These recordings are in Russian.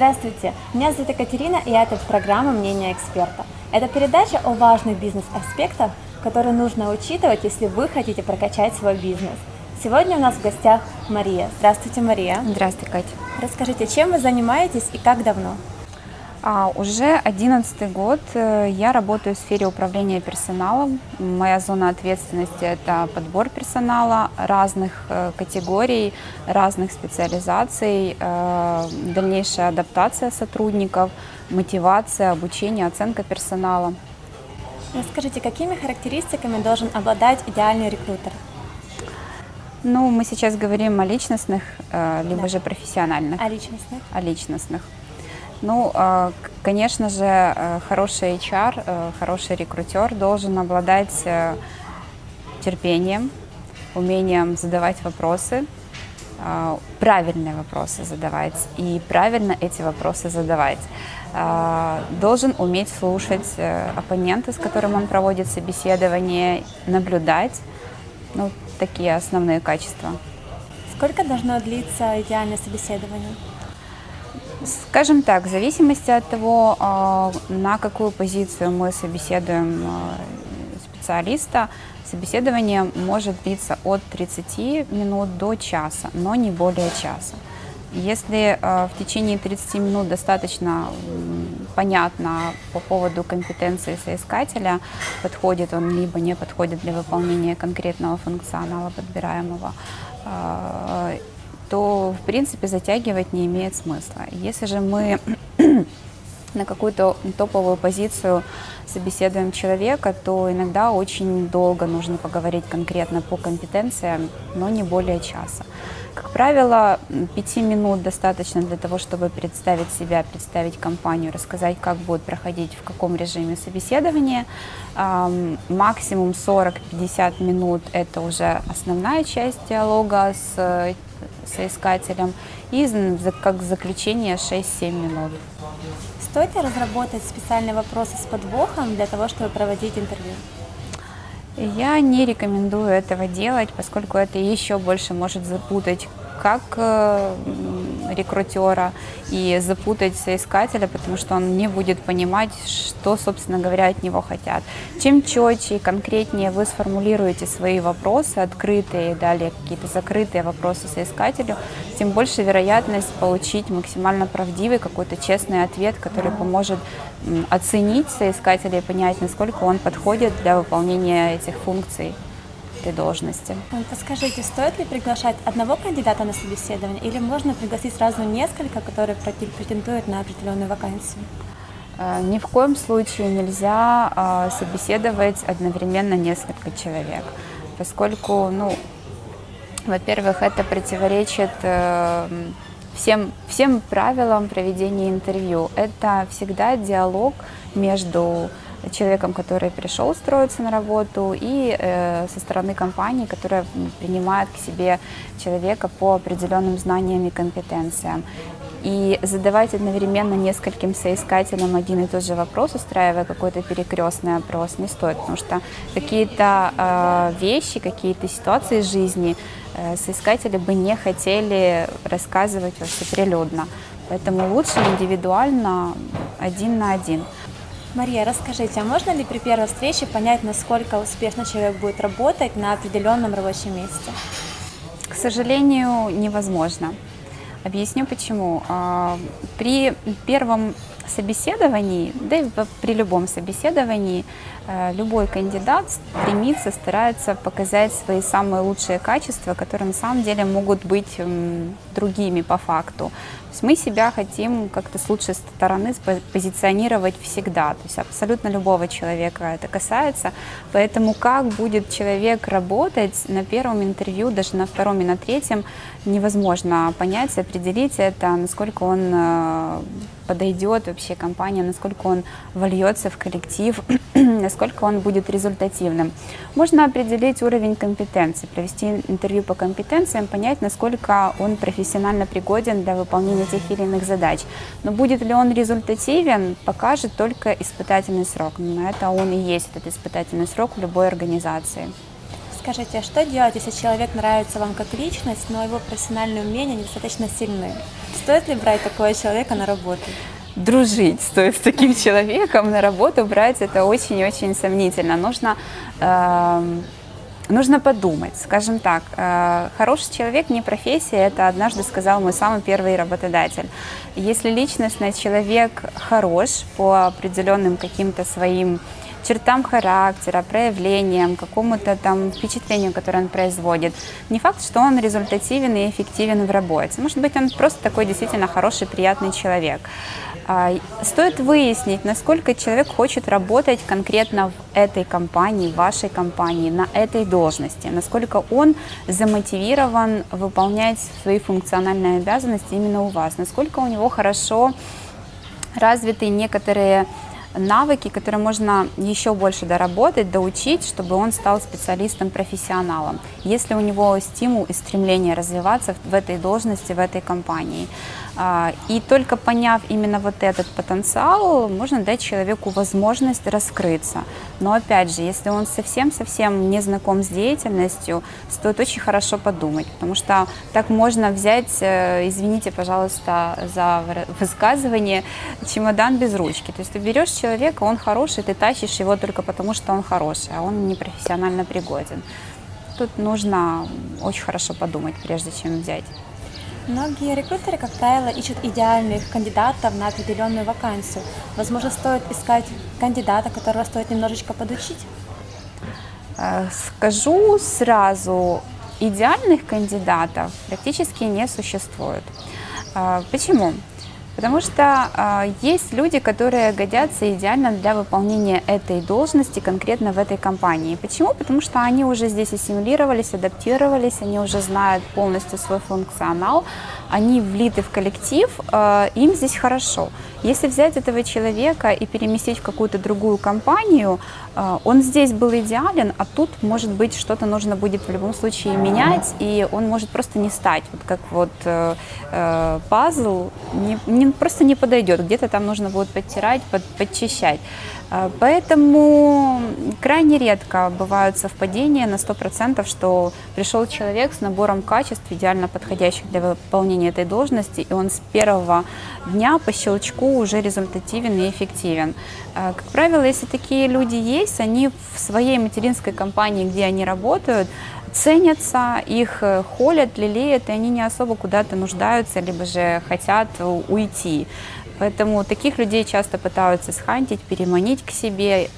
Здравствуйте, меня зовут Екатерина, и это программа «Мнение эксперта». Это передача о важных бизнес-аспектах, которые нужно учитывать, если вы хотите прокачать свой бизнес. Сегодня у нас в гостях Мария. Здравствуйте, Мария. Здравствуйте, Катя. Расскажите, чем вы занимаетесь и как давно? А, уже одиннадцатый год э, я работаю в сфере управления персоналом. Моя зона ответственности – это подбор персонала разных э, категорий, разных специализаций, э, дальнейшая адаптация сотрудников, мотивация, обучение, оценка персонала. Расскажите, какими характеристиками должен обладать идеальный рекрутер? Ну, мы сейчас говорим о личностных, либо Да. же профессиональных. О личностных? О личностных. Ну, к- конечно же, э, хороший HR, э, хороший рекрутер должен обладать э, терпением, умением задавать вопросы, э, правильные вопросы задавать и правильно эти вопросы задавать. Э, Должен уметь слушать оппонента, с которым он проводит собеседование, наблюдать. Ну, такие основные качества. Сколько должно длиться идеальное собеседование? Скажем так, в зависимости от того, а, на какую позицию мы собеседуем а, специалиста, собеседование может длиться от 30 минут до часа, но не более часа. Если а, в течение 30 минут достаточно понятно по поводу компетенции соискателя, подходит он либо не подходит для выполнения конкретного функционала подбираемого, то в принципе затягивать не имеет смысла. Если же мы на какую-то топовую позицию собеседуем человека, то иногда очень долго нужно поговорить конкретно по компетенциям, но не более часа. Как правило, пяти минут достаточно для того, чтобы представить себя, представить компанию, рассказать, как будет проходить, в каком режиме собеседование. Максимум 40-50 минут – это уже основная часть диалога с э, соискателем. И как заключение 6-7 минут. Стоит ли разработать специальные вопросы с подвохом для того, чтобы проводить интервью? Я не рекомендую этого делать, поскольку это еще больше может запутать как э, рекрутера и запутать соискателя, потому что он не будет понимать, что, собственно говоря, от него хотят. Чем четче и конкретнее вы сформулируете свои вопросы, открытые и далее какие-то закрытые вопросы соискателю, тем больше вероятность получить максимально правдивый, какой-то честный ответ, который поможет оценить соискателя и понять, насколько он подходит для выполнения этих функций этой должности. Подскажите, стоит ли приглашать одного кандидата на собеседование или можно пригласить сразу несколько, которые претендуют на определенную вакансию? Э, Ни в коем случае нельзя а, собеседовать одновременно несколько человек, поскольку, ну, во-первых, это противоречит э, всем, всем правилам проведения интервью. Это всегда диалог между человеком, который пришел устроиться на работу, и э, со стороны компании, которая принимает к себе человека по определенным знаниям и компетенциям. И задавать одновременно нескольким соискателям один и тот же вопрос, устраивая какой-то перекрестный опрос, не стоит, потому что какие-то э, вещи, какие-то ситуации из жизни э, соискатели бы не хотели рассказывать вообще прилюдно. Поэтому лучше индивидуально, один на один. Мария, расскажите, а можно ли при первой встрече понять, насколько успешно человек будет работать на определенном рабочем месте? К сожалению, невозможно. Объясню почему. А, При первом собеседовании, да и при любом собеседовании, любой кандидат стремится, старается показать свои самые лучшие качества, которые на самом деле могут быть м, другими по факту. То есть мы себя хотим как-то с лучшей стороны позиционировать всегда, то есть абсолютно любого человека это касается. Поэтому как будет человек работать на первом интервью, даже на втором и на третьем, невозможно понять, определить это, насколько он э, подойдет вообще компания, насколько он вольется в коллектив, насколько он будет результативным. Можно определить уровень компетенции, провести интервью по компетенциям, понять, насколько он профессионально пригоден для выполнения тех или иных задач. Но будет ли он результативен, покажет только испытательный срок. На это он и есть, этот испытательный срок в любой организации. Скажите, а что делать, если человек нравится вам как личность, но его профессиональные умения недостаточно сильны? Стоит ли брать такого человека на работу? Дружить стоит с таким человеком, на работу брать это очень-очень сомнительно. Нужно, э, нужно подумать, скажем так, э, хороший человек не профессия, это однажды сказал мой самый первый работодатель. Если личностный человек хорош по определенным каким-то своим чертам характера, проявлениям, какому-то там впечатлению, которое он производит. Не факт, что он результативен и эффективен в работе. Может быть, он просто такой действительно хороший, приятный человек. А, стоит выяснить, насколько человек хочет работать конкретно в этой компании, в вашей компании, на этой должности, насколько он замотивирован выполнять свои функциональные обязанности именно у вас, насколько у него хорошо развиты некоторые навыки, которые можно еще больше доработать, доучить, чтобы он стал специалистом-профессионалом, если у него стимул и стремление развиваться в этой должности, в этой компании. А, и только поняв именно вот этот потенциал, можно дать человеку возможность раскрыться. Но опять же, если он совсем-совсем не знаком с деятельностью, стоит очень хорошо подумать, потому что так можно взять, э, извините, пожалуйста, за высказывание, чемодан без ручки. То есть ты берешь человека, он хороший, ты тащишь его только потому, что он хороший, а он не профессионально пригоден. Тут нужно очень хорошо подумать, прежде чем взять. Многие рекрутеры, как правило, ищут идеальных кандидатов на определенную вакансию. Возможно, стоит искать кандидата, которого стоит немножечко подучить? Э, скажу сразу, идеальных кандидатов практически не существует. Э, почему? Потому что э, есть люди, которые годятся идеально для выполнения этой должности конкретно в этой компании. Почему? Потому что они уже здесь ассимилировались, адаптировались, они уже знают полностью свой функционал, они влиты в коллектив, э, им здесь хорошо. Если взять этого человека и переместить в какую-то другую компанию, э, он здесь был идеален, а тут, может быть, что-то нужно будет в любом случае менять, и он может просто не стать, вот как вот э, э, пазл, не, не, просто не подойдет, где-то там нужно будет подтирать, под, подчищать. А, поэтому крайне редко бывают совпадения на 100%, что пришел человек с набором качеств, идеально подходящих для выполнения этой должности, и он с первого дня по щелчку уже результативен и эффективен. А, как правило, если такие люди есть, они в своей материнской компании, где они работают, ценятся, их э, холят, лелеют, и они не особо куда-то нуждаются, либо же хотят уйти. Поэтому таких людей часто пытаются схантить, переманить к себе,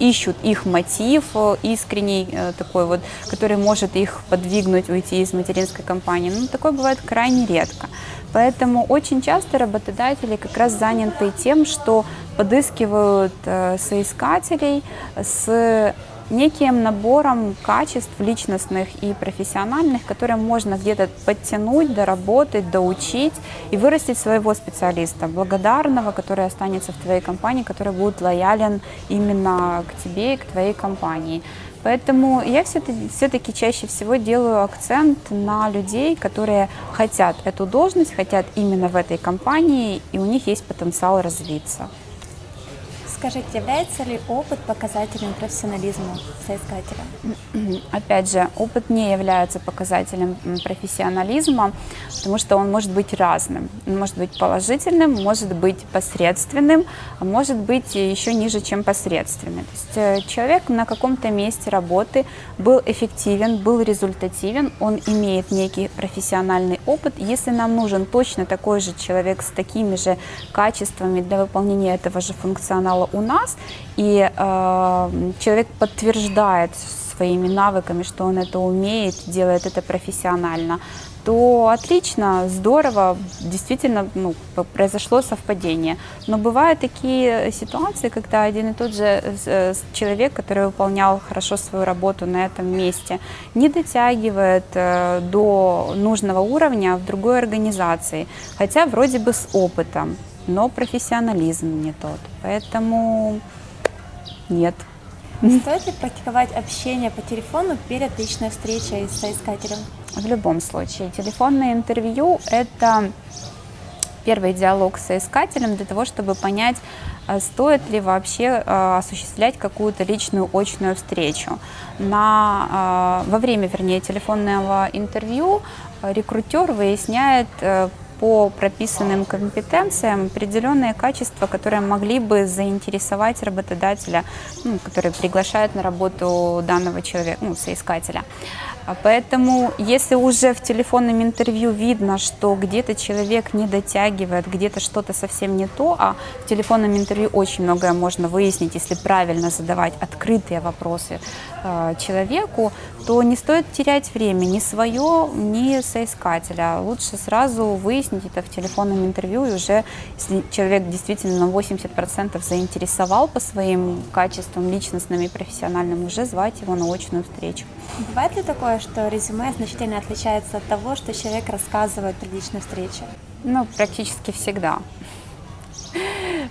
ищут их мотив э, искренний э, такой вот, который может их подвигнуть уйти из материнской компании. Ну, такое бывает крайне редко. Поэтому очень часто работодатели как раз заняты тем, что подыскивают соискателей с неким набором качеств личностных и профессиональных, которые можно где-то подтянуть, доработать, доучить и вырастить своего специалиста, благодарного, который останется в твоей компании, который будет лоялен именно к тебе и к твоей компании. Поэтому я все-таки чаще всего делаю акцент на людей, которые хотят эту должность, хотят именно в этой компании, и у них есть потенциал развиться. Скажите, является ли опыт показателем профессионализма соискателя? Опять же, опыт не является показателем профессионализма, потому что он может быть разным. Он может быть положительным, может быть посредственным, а может быть еще ниже, чем посредственный. То есть э, человек на каком-то месте работы был эффективен, был результативен, он имеет некий профессиональный опыт. Если нам нужен точно такой же человек с такими же качествами для выполнения этого же функционала у нас, и э, человек подтверждает своими навыками, что он это умеет, делает это профессионально, то отлично, здорово, действительно ну, произошло совпадение. Но бывают такие ситуации, когда один и тот же э, человек, который выполнял хорошо свою работу на этом месте, не дотягивает э, до нужного уровня в другой организации, хотя вроде бы с опытом но профессионализм не тот. Поэтому нет. Стоит ли практиковать общение по телефону перед личной встречей с соискателем? В любом случае. Телефонное интервью – это первый диалог с соискателем для того, чтобы понять, а стоит ли вообще а, осуществлять какую-то личную очную встречу. На, а, во время, вернее, телефонного интервью рекрутер выясняет э, по прописанным компетенциям определенные качества, которые могли бы заинтересовать работодателя, ну, который приглашает на работу данного человека, ну, соискателя. А поэтому, если уже в телефонном интервью видно, что где-то человек не дотягивает, где-то что-то совсем не то, а в телефонном интервью очень многое можно выяснить, если правильно задавать открытые вопросы э, человеку, то не стоит терять время ни свое, ни соискателя. Лучше сразу выяснить это в телефонном интервью, и уже, если человек действительно на 80% заинтересовал по своим качествам личностным и профессиональным, уже звать его на очную встречу. Бывает ли такое, что резюме значительно отличается от того, что человек рассказывает при личной встрече? Ну, практически всегда.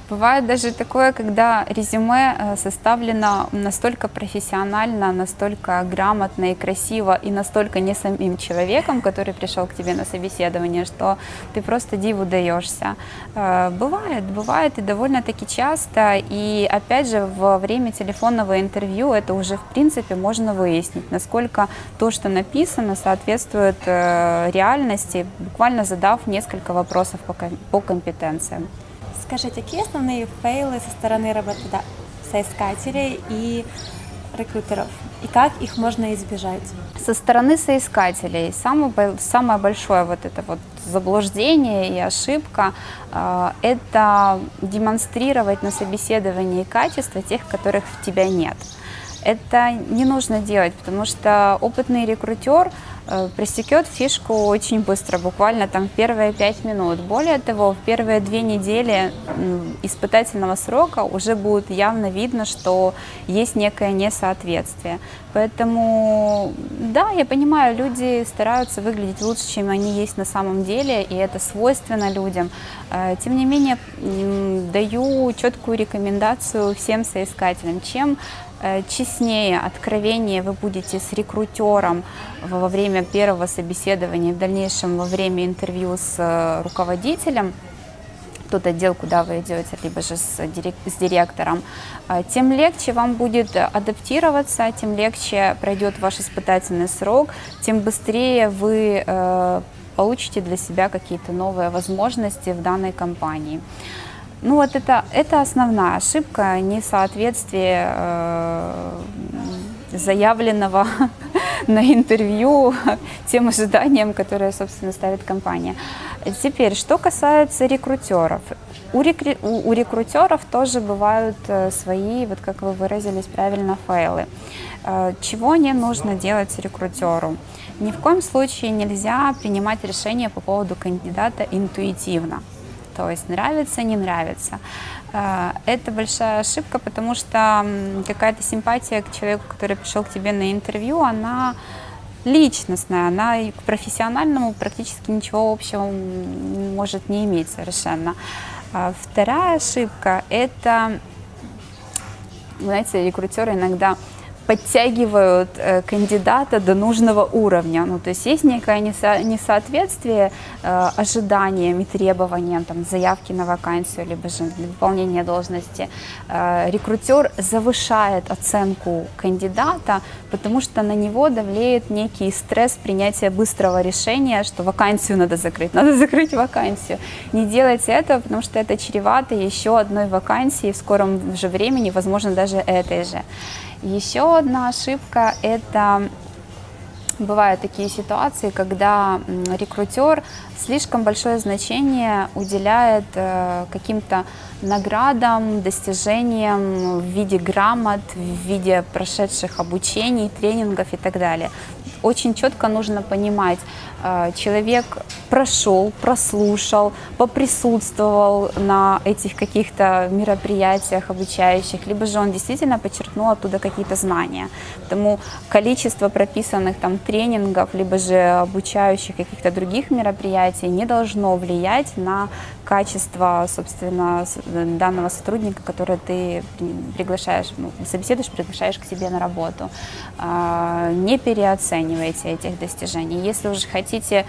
Бывает даже такое, когда резюме э, составлено настолько профессионально, настолько грамотно и красиво, и настолько не самим человеком, который пришел к тебе на собеседование, что ты просто диву даешься. Э, бывает, бывает и довольно-таки часто. И опять же, во время телефонного интервью это уже в принципе можно выяснить, насколько то, что написано, соответствует э, реальности, буквально задав несколько вопросов по компетенциям. Скажите, какие основные фейлы со стороны работодателя, соискателей и рекрутеров, и как их можно избежать? Со стороны соискателей самое, самое большое вот это вот заблуждение и ошибка э, – это демонстрировать на собеседовании качества тех, которых в тебя нет. Это не нужно делать, потому что опытный рекрутер – пресекет фишку очень быстро, буквально там первые пять минут. Более того, в первые две недели испытательного срока уже будет явно видно, что есть некое несоответствие. Поэтому, да, я понимаю, люди стараются выглядеть лучше, чем они есть на самом деле, и это свойственно людям. Э, тем не менее, даю четкую рекомендацию всем соискателям. Чем Э, честнее, откровеннее вы будете с рекрутером во время первого собеседования, в дальнейшем во время интервью с э, руководителем, тот отдел, куда вы идете, либо же с, дирек с директором, э, тем легче вам будет адаптироваться, тем легче пройдет ваш испытательный срок, тем быстрее вы получите для себя какие-то новые возможности в данной компании. Ну вот это, это основная ошибка, несоответствие э, заявленного на интервью тем ожиданиям, которые, собственно, ставит компания. Теперь, что касается рекрутеров. У, рекру, у, рекрутеров тоже бывают э, свои, вот как вы выразились правильно, файлы. Э, чего не нужно делать рекрутеру? Ни в коем случае нельзя принимать решение по поводу кандидата интуитивно. То есть нравится, не нравится. Э, это большая ошибка, потому что какая-то симпатия к человеку, который пришел к тебе на интервью, она личностная, она к профессиональному практически ничего общего может не иметь совершенно. А вторая ошибка – это, знаете, рекрутеры иногда подтягивают э, кандидата до нужного уровня. Ну, то есть есть некое несо, несоответствие э, ожиданиям и требованиям там, заявки на вакансию, либо же для выполнения должности. Э, рекрутер завышает оценку кандидата, потому что на него давлеет некий стресс принятия быстрого решения, что вакансию надо закрыть, надо закрыть вакансию. Не делайте этого, потому что это чревато еще одной вакансией в скором же времени, возможно, даже этой же. Еще одна ошибка – это бывают такие ситуации, когда рекрутер слишком большое значение уделяет э, каким-то наградам, достижениям в виде грамот, в виде прошедших обучений, тренингов и так далее. Очень четко нужно понимать, э, человек прошел, прослушал, поприсутствовал на этих каких-то мероприятиях обучающих, либо же он действительно подчеркнул оттуда какие-то знания. Потому количество прописанных там тренингов, либо же обучающих каких-то других мероприятий не должно влиять на качество, собственно, данного сотрудника, который ты приглашаешь, ну, собеседуешь, приглашаешь к себе на работу. А, не переоценивай оцениваете этих достижений. Если уже хотите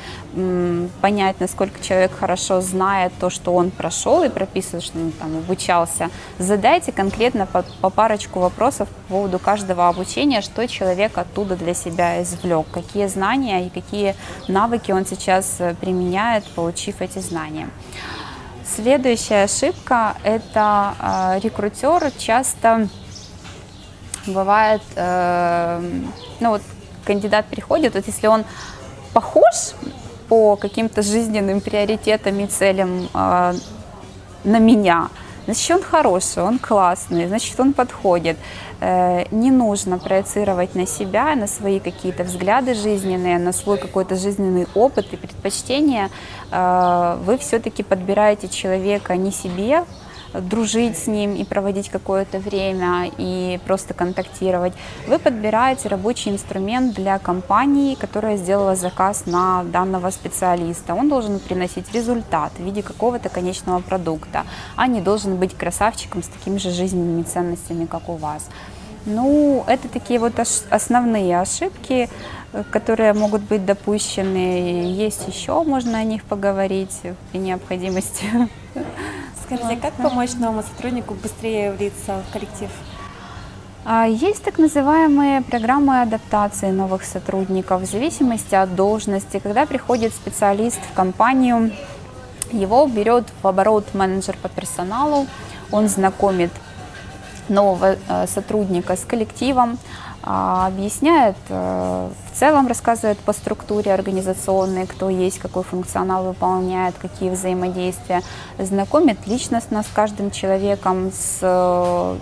понять, насколько человек хорошо знает то, что он прошел и прописывает, что он там обучался, задайте конкретно по, по парочку вопросов по поводу каждого обучения, что человек оттуда для себя извлек, какие знания и какие навыки он сейчас э, применяет, получив эти знания. Следующая ошибка – это э, рекрутер часто бывает, э, ну вот кандидат приходит, вот если он похож по каким-то жизненным приоритетам и целям э, на меня – значит, он хороший, он классный, значит, он подходит. Э, не нужно проецировать на себя, на свои какие-то взгляды жизненные, на свой какой-то жизненный опыт и предпочтения. Э, вы все-таки подбираете человека не себе, дружить с ним и проводить какое-то время и просто контактировать, вы подбираете рабочий инструмент для компании, которая сделала заказ на данного специалиста. Он должен приносить результат в виде какого-то конечного продукта, а не должен быть красавчиком с такими же жизненными ценностями, как у вас. Ну, это такие вот основные ошибки, которые могут быть допущены. Есть еще, можно о них поговорить при необходимости. Скажите, как помочь новому сотруднику быстрее влиться в коллектив? А, есть так называемые программы адаптации новых сотрудников в зависимости от должности. Когда приходит специалист в компанию, его берет в оборот менеджер по персоналу, он знакомит нового э, сотрудника с коллективом, объясняет, э, в целом рассказывает по структуре организационной, кто есть, какой функционал выполняет, какие взаимодействия, знакомит личностно с каждым человеком, с, с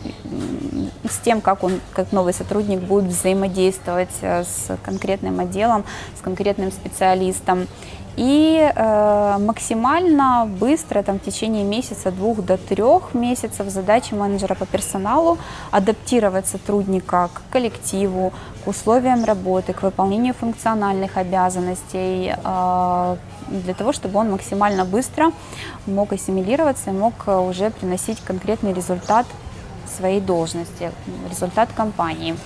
тем, как, он, как новый сотрудник будет взаимодействовать э, с конкретным отделом, с конкретным специалистом и э, максимально быстро, там, в течение месяца, двух до трех месяцев, задача менеджера по персоналу адаптировать сотрудника к коллективу, к условиям работы, к выполнению функциональных обязанностей, э, для того, чтобы он максимально быстро мог ассимилироваться и мог уже приносить конкретный результат своей должности, результат компании.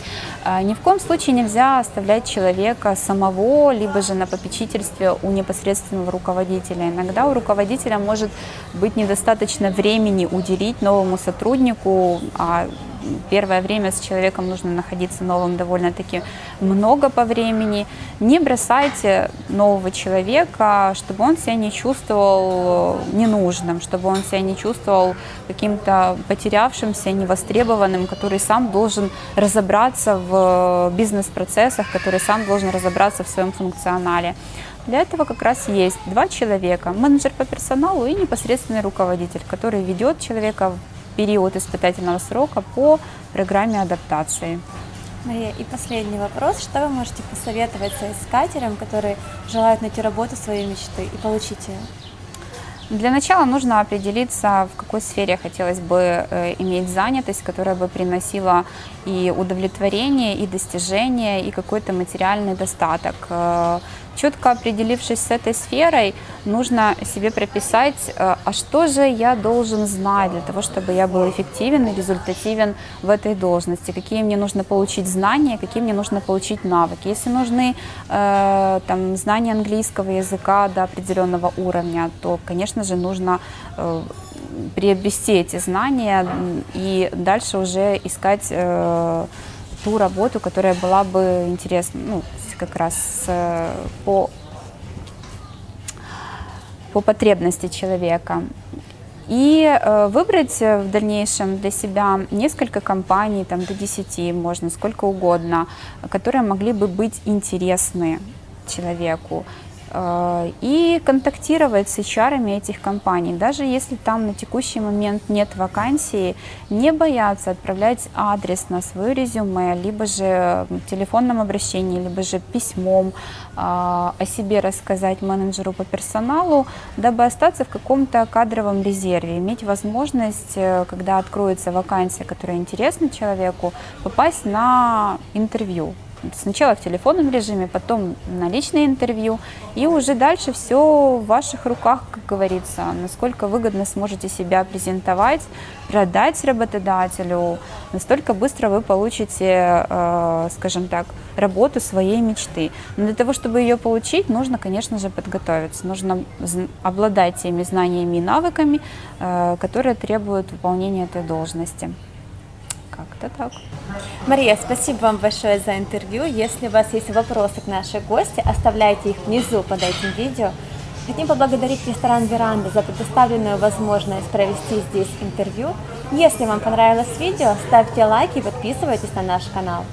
А, ни в коем случае нельзя оставлять человека самого, либо же на попечительстве у непосредственного руководителя. Иногда у руководителя может быть недостаточно времени уделить новому сотруднику, а первое время с человеком нужно находиться новым довольно-таки много по времени. Не бросайте нового человека, чтобы он себя не чувствовал ненужным, чтобы он себя не чувствовал каким-то потерявшимся, невостребованным, который сам должен разобраться в бизнес-процессах, который сам должен разобраться в своем функционале. Для этого как раз есть два человека, менеджер по персоналу и непосредственный руководитель, который ведет человека период испытательного срока по программе адаптации. Мария, и последний вопрос. Что вы можете посоветовать соискателям, которые желают найти работу своей мечты и получить ее? Для начала нужно определиться, в какой сфере хотелось бы э, иметь занятость, которая бы приносила и удовлетворение, и достижение, и какой-то материальный достаток. Четко определившись с этой сферой, нужно себе прописать, э, а что же я должен знать для того, чтобы я был эффективен и результативен в этой должности, какие мне нужно получить знания, какие мне нужно получить навыки. Если нужны э, там, знания английского языка до определенного уровня, то, конечно же, нужно э, приобрести эти знания и дальше уже искать э, ту работу, которая была бы интересна, ну, как раз э, по, по потребности человека. И э, выбрать в дальнейшем для себя несколько компаний, там до 10 можно, сколько угодно, которые могли бы быть интересны человеку. Э, и контактировать с HR этих компаний. Даже если там на текущий момент нет вакансии, не бояться отправлять адрес на свое резюме, либо же в телефонном обращении, либо же письмом э, о себе рассказать менеджеру по персоналу, дабы остаться в каком-то кадровом резерве, иметь возможность, э, когда откроется вакансия, которая интересна человеку, попасть на интервью сначала в телефонном режиме, потом на личное интервью, и уже дальше все в ваших руках, как говорится, насколько выгодно сможете себя презентовать, продать работодателю, настолько быстро вы получите, э, скажем так, работу своей мечты. Но для того, чтобы ее получить, нужно, конечно же, подготовиться, нужно обладать теми знаниями и навыками, э, которые требуют выполнения этой должности. Как-то так. Мария, спасибо вам большое за интервью. Если у вас есть вопросы к нашей гости, оставляйте их внизу под этим видео. Хотим поблагодарить ресторан «Веранда» за предоставленную возможность провести здесь интервью. Если вам понравилось видео, ставьте лайки и подписывайтесь на наш канал.